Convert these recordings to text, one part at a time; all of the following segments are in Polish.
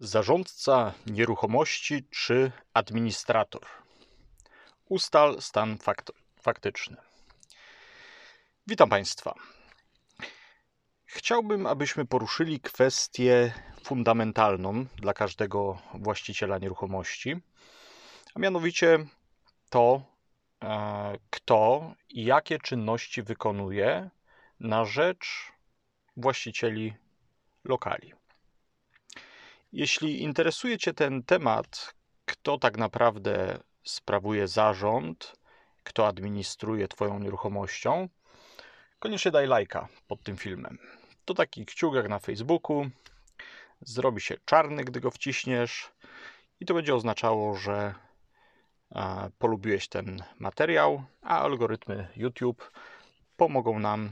Zarządca nieruchomości czy administrator? Ustal stan fakt faktyczny. Witam Państwa. Chciałbym, abyśmy poruszyli kwestię fundamentalną dla każdego właściciela nieruchomości, a mianowicie to, e, kto i jakie czynności wykonuje na rzecz właścicieli lokali. Jeśli interesuje Cię ten temat, kto tak naprawdę sprawuje zarząd, kto administruje Twoją nieruchomością, koniecznie daj lajka pod tym filmem. To taki kciuk jak na Facebooku. Zrobi się czarny, gdy go wciśniesz, i to będzie oznaczało, że polubiłeś ten materiał, a algorytmy YouTube pomogą nam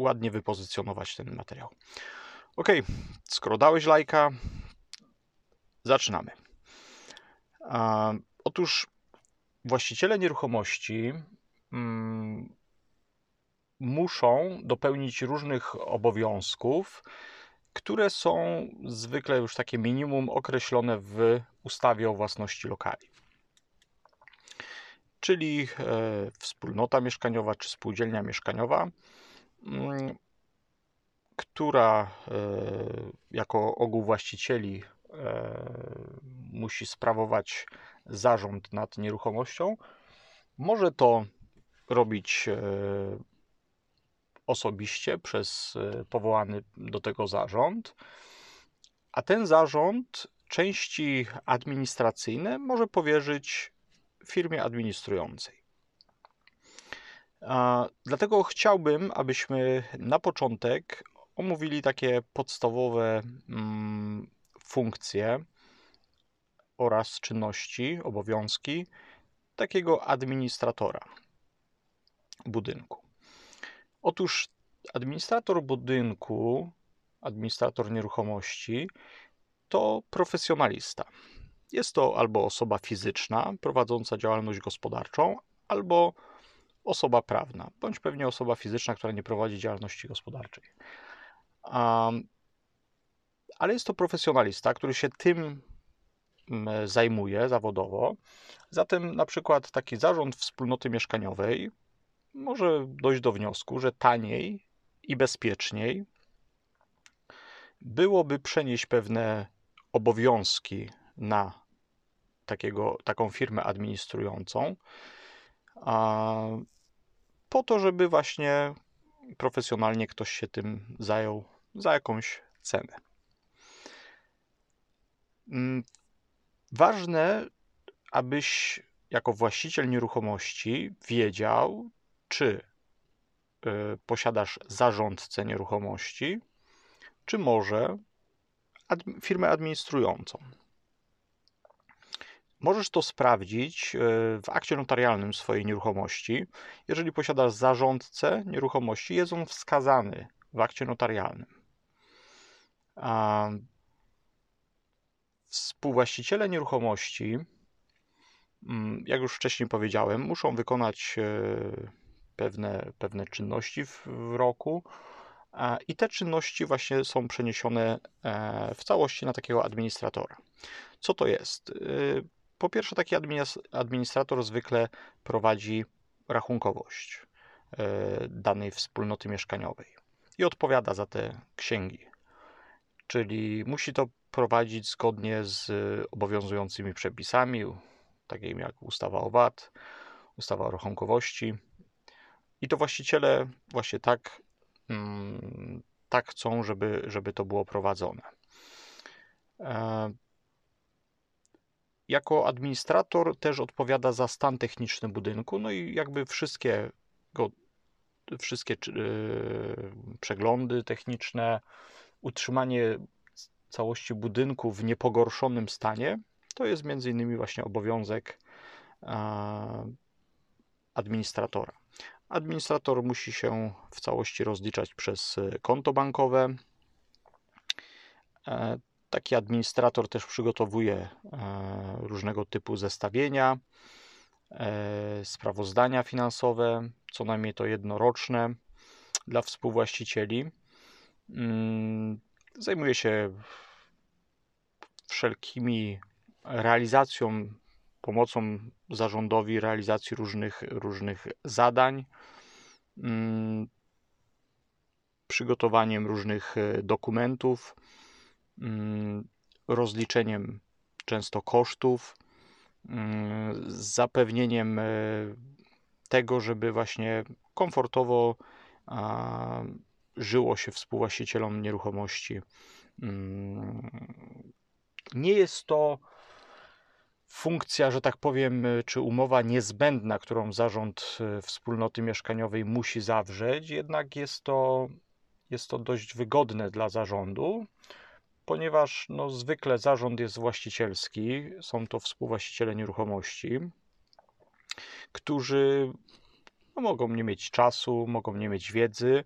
ładnie wypozycjonować ten materiał. Ok, skoro dałeś lajka, zaczynamy. otóż właściciele nieruchomości mm, muszą dopełnić różnych obowiązków, które są zwykle już takie minimum określone w ustawie o własności lokali. Czyli e, wspólnota mieszkaniowa czy spółdzielnia mieszkaniowa która e, jako ogół właścicieli e, musi sprawować zarząd nad nieruchomością, może to robić e, osobiście przez powołany do tego zarząd, a ten zarząd części administracyjne może powierzyć firmie administrującej. Dlatego chciałbym, abyśmy na początek omówili takie podstawowe mm, funkcje oraz czynności, obowiązki takiego administratora budynku. Otóż administrator budynku, administrator nieruchomości to profesjonalista. Jest to albo osoba fizyczna prowadząca działalność gospodarczą, albo osoba prawna, bądź pewnie osoba fizyczna, która nie prowadzi działalności gospodarczej. Um, ale jest to profesjonalista, który się tym mm, zajmuje zawodowo. Zatem na przykład taki zarząd wspólnoty mieszkaniowej może dojść do wniosku, że taniej i bezpieczniej byłoby przenieść pewne obowiązki na takiego, taką firmę administrującą, po to, żeby właśnie profesjonalnie ktoś się tym zajął za jakąś cenę. Mm, ważne, abyś jako właściciel nieruchomości wiedział, czy y, posiadasz zarządcę nieruchomości, czy może firmę administrującą. Możesz to sprawdzić e, w akcie notarialnym swojej nieruchomości. Jeżeli posiadasz zarządcę nieruchomości, jest on wskazany w akcie notarialnym. Współwłaściciele nieruchomości, mm, jak już wcześniej powiedziałem, muszą wykonać e, pewne, pewne czynności w, w roku. I te czynności właśnie są przeniesione e, w całości na takiego administratora. Co to jest? Po pierwsze, taki administrator zwykle prowadzi rachunkowość e, danej wspólnoty mieszkaniowej i odpowiada za te księgi. Czyli musi to prowadzić zgodnie z obowiązującymi przepisami, takimi jak ustawa o VAT, ustawa o rachunkowości. I to właściciele właśnie tak, mm, tak chcą, żeby, żeby to było prowadzone. E, jako administrator też odpowiada za stan techniczny budynku, no i jakby wszystkie, go, wszystkie yy, przeglądy techniczne, utrzymanie całości budynku w niepogorszonym stanie, to jest między innymi właśnie obowiązek administratora. Administrator musi się w całości rozliczać przez konto bankowe. Taki administrator też przygotowuje e, różnego typu zestawienia, e, sprawozdania finansowe, co najmniej to jednoroczne dla współwłaścicieli. mm, zajmuje się wszelkimi realizacją, pomocą zarządowi realizacji różnych, różnych zadań, mm, przygotowaniem różnych e, dokumentów, rozliczeniem często kosztów, mm, zapewnieniem e, tego, żeby właśnie komfortowo żyło się współwłaścicielom nieruchomości. Nie jest to funkcja, że tak powiem, czy umowa niezbędna, którą zarząd e, wspólnoty mieszkaniowej musi zawrzeć, jednak jest to, jest to dość wygodne dla zarządu, ponieważ no, zwykle zarząd jest właścicielski, są to współwłaściciele nieruchomości, którzy no, mogą nie mieć czasu, mogą nie mieć wiedzy,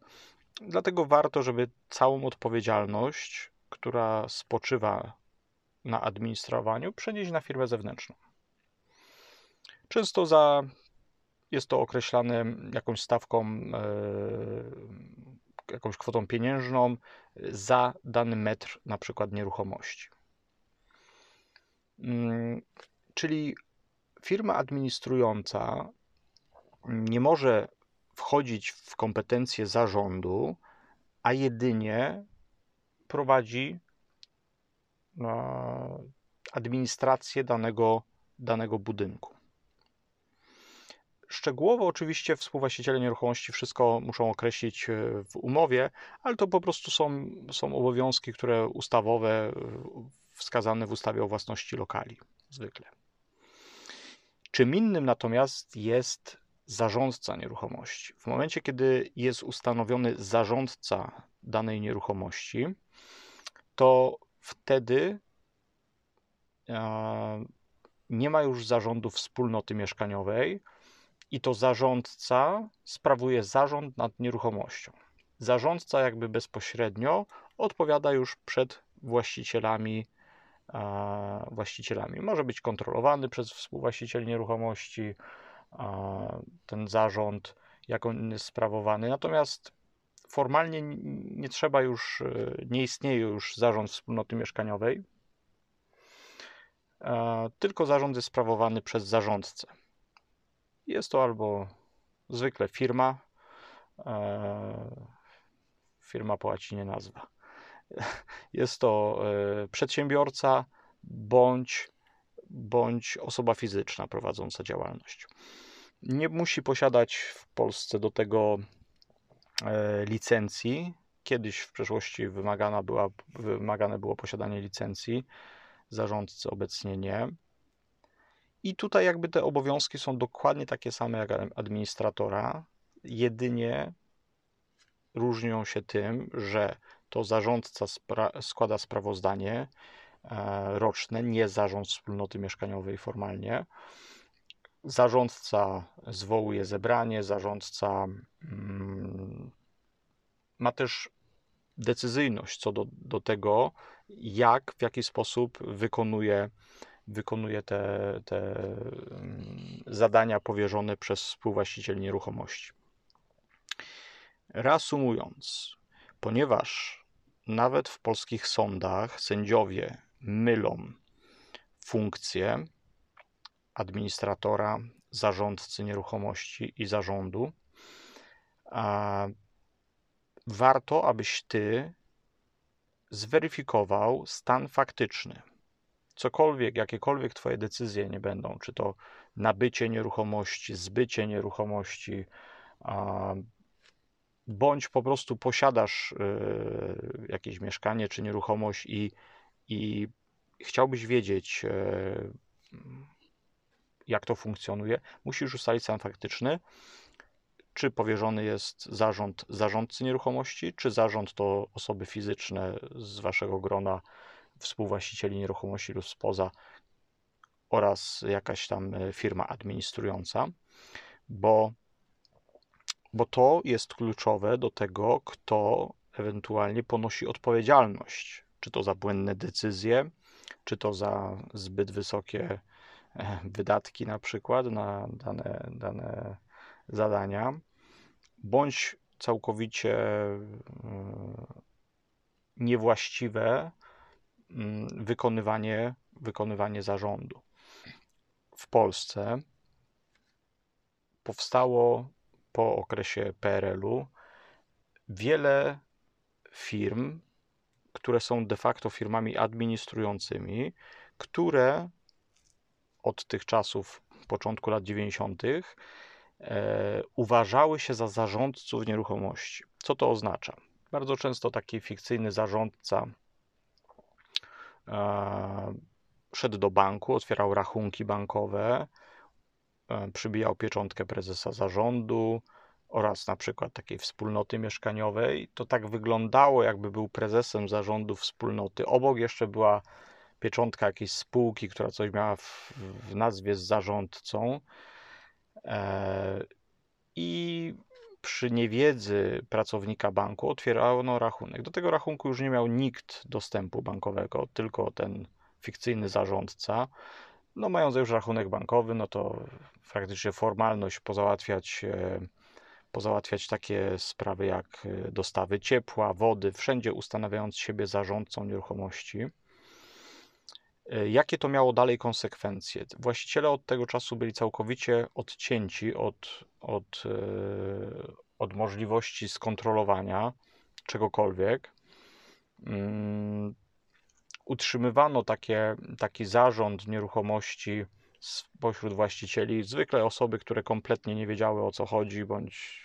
dlatego warto, żeby całą odpowiedzialność, która spoczywa na administrowaniu przenieść na firmę zewnętrzną. Często za, jest to określane jakąś stawką, e, jakąś kwotą pieniężną za dany metr na przykład nieruchomości. Mm, czyli firma administrująca nie może wchodzić w kompetencje zarządu, a jedynie prowadzi administrację danego, danego budynku. Szczegółowo oczywiście współwłaściciele nieruchomości wszystko muszą określić e, w umowie, ale to po prostu są, są obowiązki, które ustawowe, wskazane w ustawie o własności lokali zwykle. Czym innym natomiast jest zarządca nieruchomości. W momencie, kiedy jest ustanowiony zarządca danej nieruchomości, to wtedy nie ma już zarządu wspólnoty mieszkaniowej i to zarządca sprawuje zarząd nad nieruchomością. Zarządca jakby bezpośrednio odpowiada już przed właścicielami e, właścicielami. Może być kontrolowany przez współwłaścicieli nieruchomości, ten zarząd, jak on jest sprawowany. Natomiast formalnie nie trzeba już, e, nie istnieje już zarząd wspólnoty mieszkaniowej, e, tylko zarząd jest sprawowany przez zarządcę. Jest to albo zwykle firma, e, firma po łacinie nazwa. Jest to przedsiębiorca bądź, bądź osoba fizyczna prowadząca działalność. Nie musi posiadać w Polsce do tego E, licencji. Kiedyś w przeszłości wymagana była, wymagane było posiadanie licencji, zarządcy obecnie nie. I tutaj jakby te obowiązki są dokładnie takie same jak administratora, jedynie różnią się tym, że to zarządca spra składa sprawozdanie e, roczne, nie zarząd wspólnoty mieszkaniowej formalnie. Zarządca zwołuje zebranie, zarządca mm, ma też decyzyjność co do, do tego, jak, w jaki sposób wykonuje, wykonuje te, te mm, zadania powierzone przez współwłaścicieli nieruchomości. Reasumując, ponieważ nawet w polskich sądach sędziowie mylą funkcje, administratora, zarządcy nieruchomości i zarządu, warto, abyś ty zweryfikował stan faktyczny. Cokolwiek, jakiekolwiek Twoje decyzje nie będą, czy to nabycie nieruchomości, zbycie nieruchomości, bądź po prostu posiadasz y, jakieś mieszkanie czy nieruchomość i, i chciałbyś wiedzieć, y, jak to funkcjonuje, musisz ustalić stan faktyczny, czy powierzony jest zarząd zarządcy nieruchomości, czy zarząd to osoby fizyczne z waszego grona współwłaścicieli nieruchomości lub spoza oraz jakaś tam e, firma administrująca, bo, bo to jest kluczowe do tego, kto ewentualnie ponosi odpowiedzialność, czy to za błędne decyzje, czy to za zbyt wysokie E, wydatki na przykład na dane, dane zadania, bądź całkowicie e, niewłaściwe mm, wykonywanie, wykonywanie zarządu. W Polsce powstało po okresie PRL-u wiele firm, które są de facto firmami administrującymi, które od tych czasów, początku lat 90., e, uważały się za zarządców nieruchomości. Co to oznacza? Bardzo często taki fikcyjny zarządca szedł do banku, otwierał rachunki bankowe, e, przybijał pieczątkę prezesa zarządu oraz na przykład takiej wspólnoty mieszkaniowej. To tak wyglądało, jakby był prezesem zarządu wspólnoty. Obok jeszcze była pieczątka jakiejś spółki, która coś miała w, w nazwie z zarządcą. E, I przy niewiedzy pracownika banku otwierano rachunek. Do tego rachunku już nie miał nikt dostępu bankowego, tylko ten fikcyjny zarządca. No, mając już rachunek bankowy, no to faktycznie formalność pozałatwiać, e, pozałatwiać takie sprawy jak e, dostawy ciepła, wody, wszędzie ustanawiając siebie zarządcą nieruchomości. E, jakie to miało dalej konsekwencje? Właściciele od tego czasu byli całkowicie odcięci od, od, e, od możliwości skontrolowania czegokolwiek. Mm, utrzymywano takie, taki zarząd nieruchomości spośród właścicieli, zwykle osoby, które kompletnie nie wiedziały o co chodzi, bądź,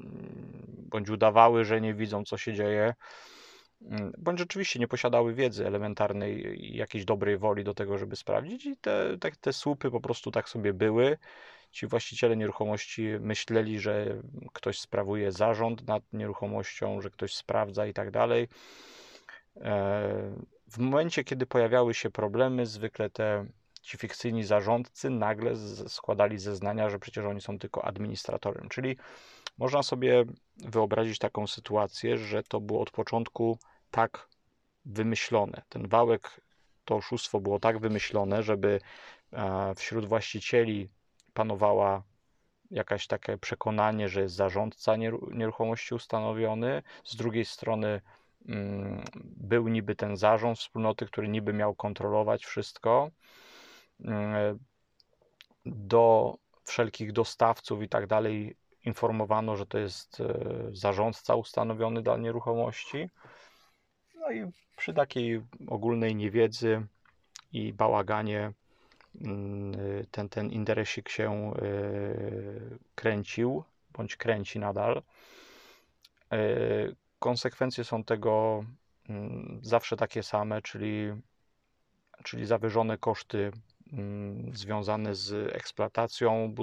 mm, bądź udawały, że nie widzą, co się dzieje bądź rzeczywiście nie posiadały wiedzy elementarnej i jakiejś dobrej woli do tego, żeby sprawdzić, i te, te, te słupy po prostu tak sobie były. Ci właściciele nieruchomości myśleli, że ktoś sprawuje zarząd nad nieruchomością, że ktoś sprawdza i tak dalej. E, w momencie, kiedy pojawiały się problemy, zwykle te ci fikcyjni zarządcy nagle składali zeznania, że przecież oni są tylko administratorem. Czyli można sobie wyobrazić taką sytuację, że to było od początku tak wymyślone. Ten wałek, to oszustwo było tak wymyślone, żeby e, wśród właścicieli panowała jakaś takie przekonanie, że jest zarządca nieruchomości ustanowiony. Z drugiej strony mm, był niby ten zarząd wspólnoty, który niby miał kontrolować wszystko. Mm, do wszelkich dostawców i tak dalej informowano, że to jest e, zarządca ustanowiony dla nieruchomości. No i przy takiej ogólnej niewiedzy i bałaganie mm, ten, ten interesik się kręcił, bądź kręci nadal. Konsekwencje są tego mm, zawsze takie same, czyli, czyli zawyżone koszty związane z eksploatacją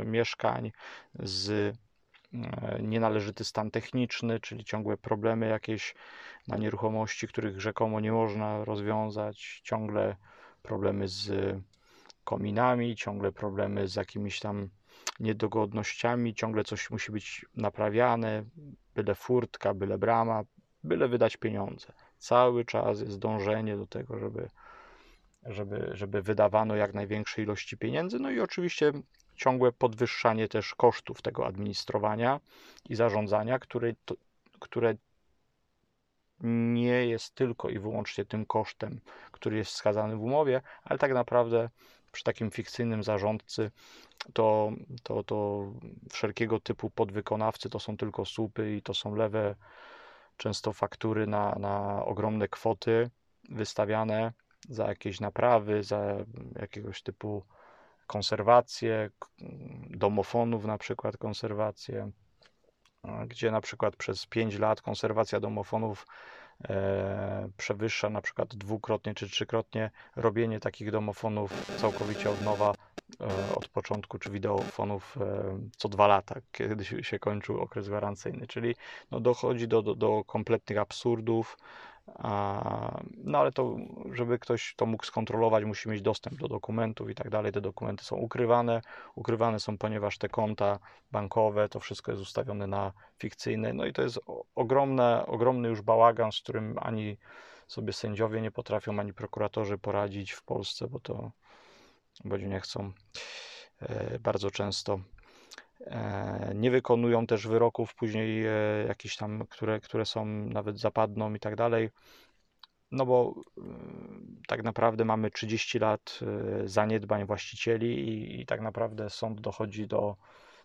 e, mieszkań, z e, nienależyty stan techniczny, czyli ciągłe problemy jakieś na nieruchomości, których rzekomo nie można rozwiązać, ciągle problemy z kominami, ciągle problemy z jakimiś tam niedogodnościami, ciągle coś musi być naprawiane, byle furtka, byle brama, byle wydać pieniądze. Cały czas jest dążenie do tego, żeby żeby, żeby wydawano jak największej ilości pieniędzy. No i oczywiście ciągłe podwyższanie też kosztów tego administrowania i zarządzania, które, to, które nie jest tylko i wyłącznie tym kosztem, który jest wskazany w umowie, ale tak naprawdę przy takim fikcyjnym zarządcy to, to, to wszelkiego typu podwykonawcy to są tylko słupy i to są lewe często faktury na, na ogromne kwoty wystawiane za jakieś naprawy, za jakiegoś typu konserwację, domofonów na przykład konserwację, gdzie na przykład przez 5 lat konserwacja domofonów e, przewyższa na przykład dwukrotnie czy trzykrotnie robienie takich domofonów całkowicie od nowa e, od początku, czy wideofonów e, co dwa lata, kiedy się kończył okres gwarancyjny, czyli no dochodzi do, do, do kompletnych absurdów, no ale to, żeby ktoś to mógł skontrolować, musi mieć dostęp do dokumentów i tak dalej. Te dokumenty są ukrywane. Ukrywane są, ponieważ te konta bankowe, to wszystko jest ustawione na fikcyjne. No i to jest ogromne, ogromny już bałagan, z którym ani sobie sędziowie nie potrafią, ani prokuratorzy poradzić w Polsce, bo to bądź nie chcą e, bardzo często. E, nie wykonują też wyroków później e, jakieś tam, które, które są nawet zapadną i tak dalej. No bo tak naprawdę mamy 30 lat zaniedbań właścicieli i, i tak naprawdę sąd dochodzi do,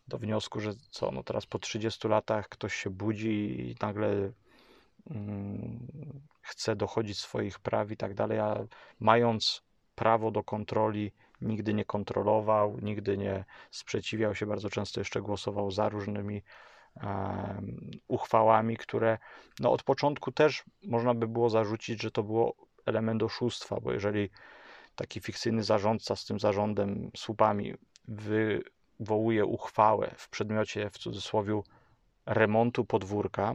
do wniosku, że co, no teraz po 30 latach ktoś się budzi i nagle mm, chce dochodzić swoich praw i tak dalej, a mając prawo do kontroli, nigdy nie kontrolował, nigdy nie sprzeciwiał się, bardzo często jeszcze głosował za różnymi uchwałami, które no od początku też można by było zarzucić, że to było element oszustwa, bo jeżeli taki fikcyjny zarządca z tym zarządem słupami wywołuje uchwałę w przedmiocie, w cudzysłowie, remontu podwórka,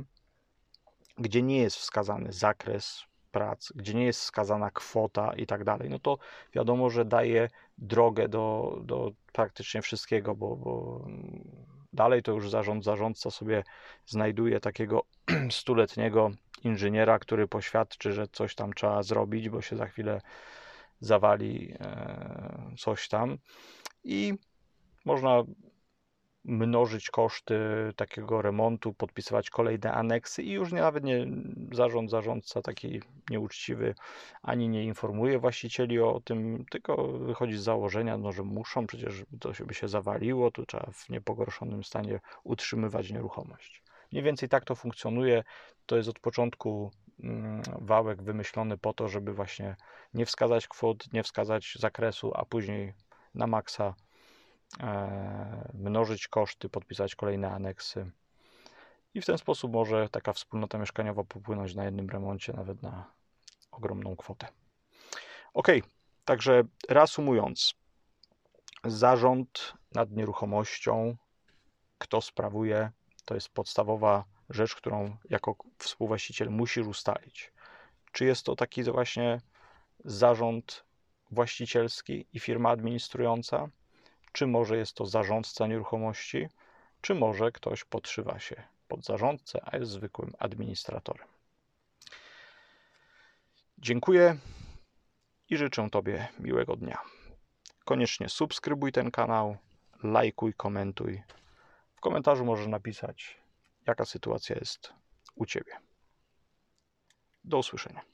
gdzie nie jest wskazany zakres prac, gdzie nie jest wskazana kwota i tak dalej, no to wiadomo, że daje drogę do, do praktycznie wszystkiego, bo, bo dalej to już zarząd, zarządca sobie znajduje takiego stuletniego inżyniera, który poświadczy, że coś tam trzeba zrobić, bo się za chwilę zawali e, coś tam. I można mnożyć koszty takiego remontu, podpisywać kolejne aneksy i już nawet nie zarząd, zarządca taki nieuczciwy ani nie informuje właścicieli o tym, tylko wychodzi z założenia, no, że muszą, przecież to się by się zawaliło, to trzeba w niepogorszonym stanie utrzymywać nieruchomość. Mniej więcej tak to funkcjonuje. To jest od początku mm, wałek wymyślony po to, żeby właśnie nie wskazać kwot, nie wskazać zakresu, a później na maksa mnożyć koszty, podpisać kolejne aneksy. I w ten sposób może taka wspólnota mieszkaniowa popłynąć na jednym remoncie nawet na ogromną kwotę. Ok, także reasumując, zarząd nad nieruchomością, kto sprawuje, to jest podstawowa rzecz, którą jako współwłaściciel musisz ustalić. Czy jest to taki właśnie zarząd właścicielski i firma administrująca, czy może jest to zarządca nieruchomości, czy może ktoś podszywa się pod zarządcę, a jest zwykłym administratorem. Dziękuję i życzę Tobie miłego dnia. Koniecznie subskrybuj ten kanał, lajkuj, komentuj. W komentarzu możesz napisać, jaka sytuacja jest u Ciebie. Do usłyszenia.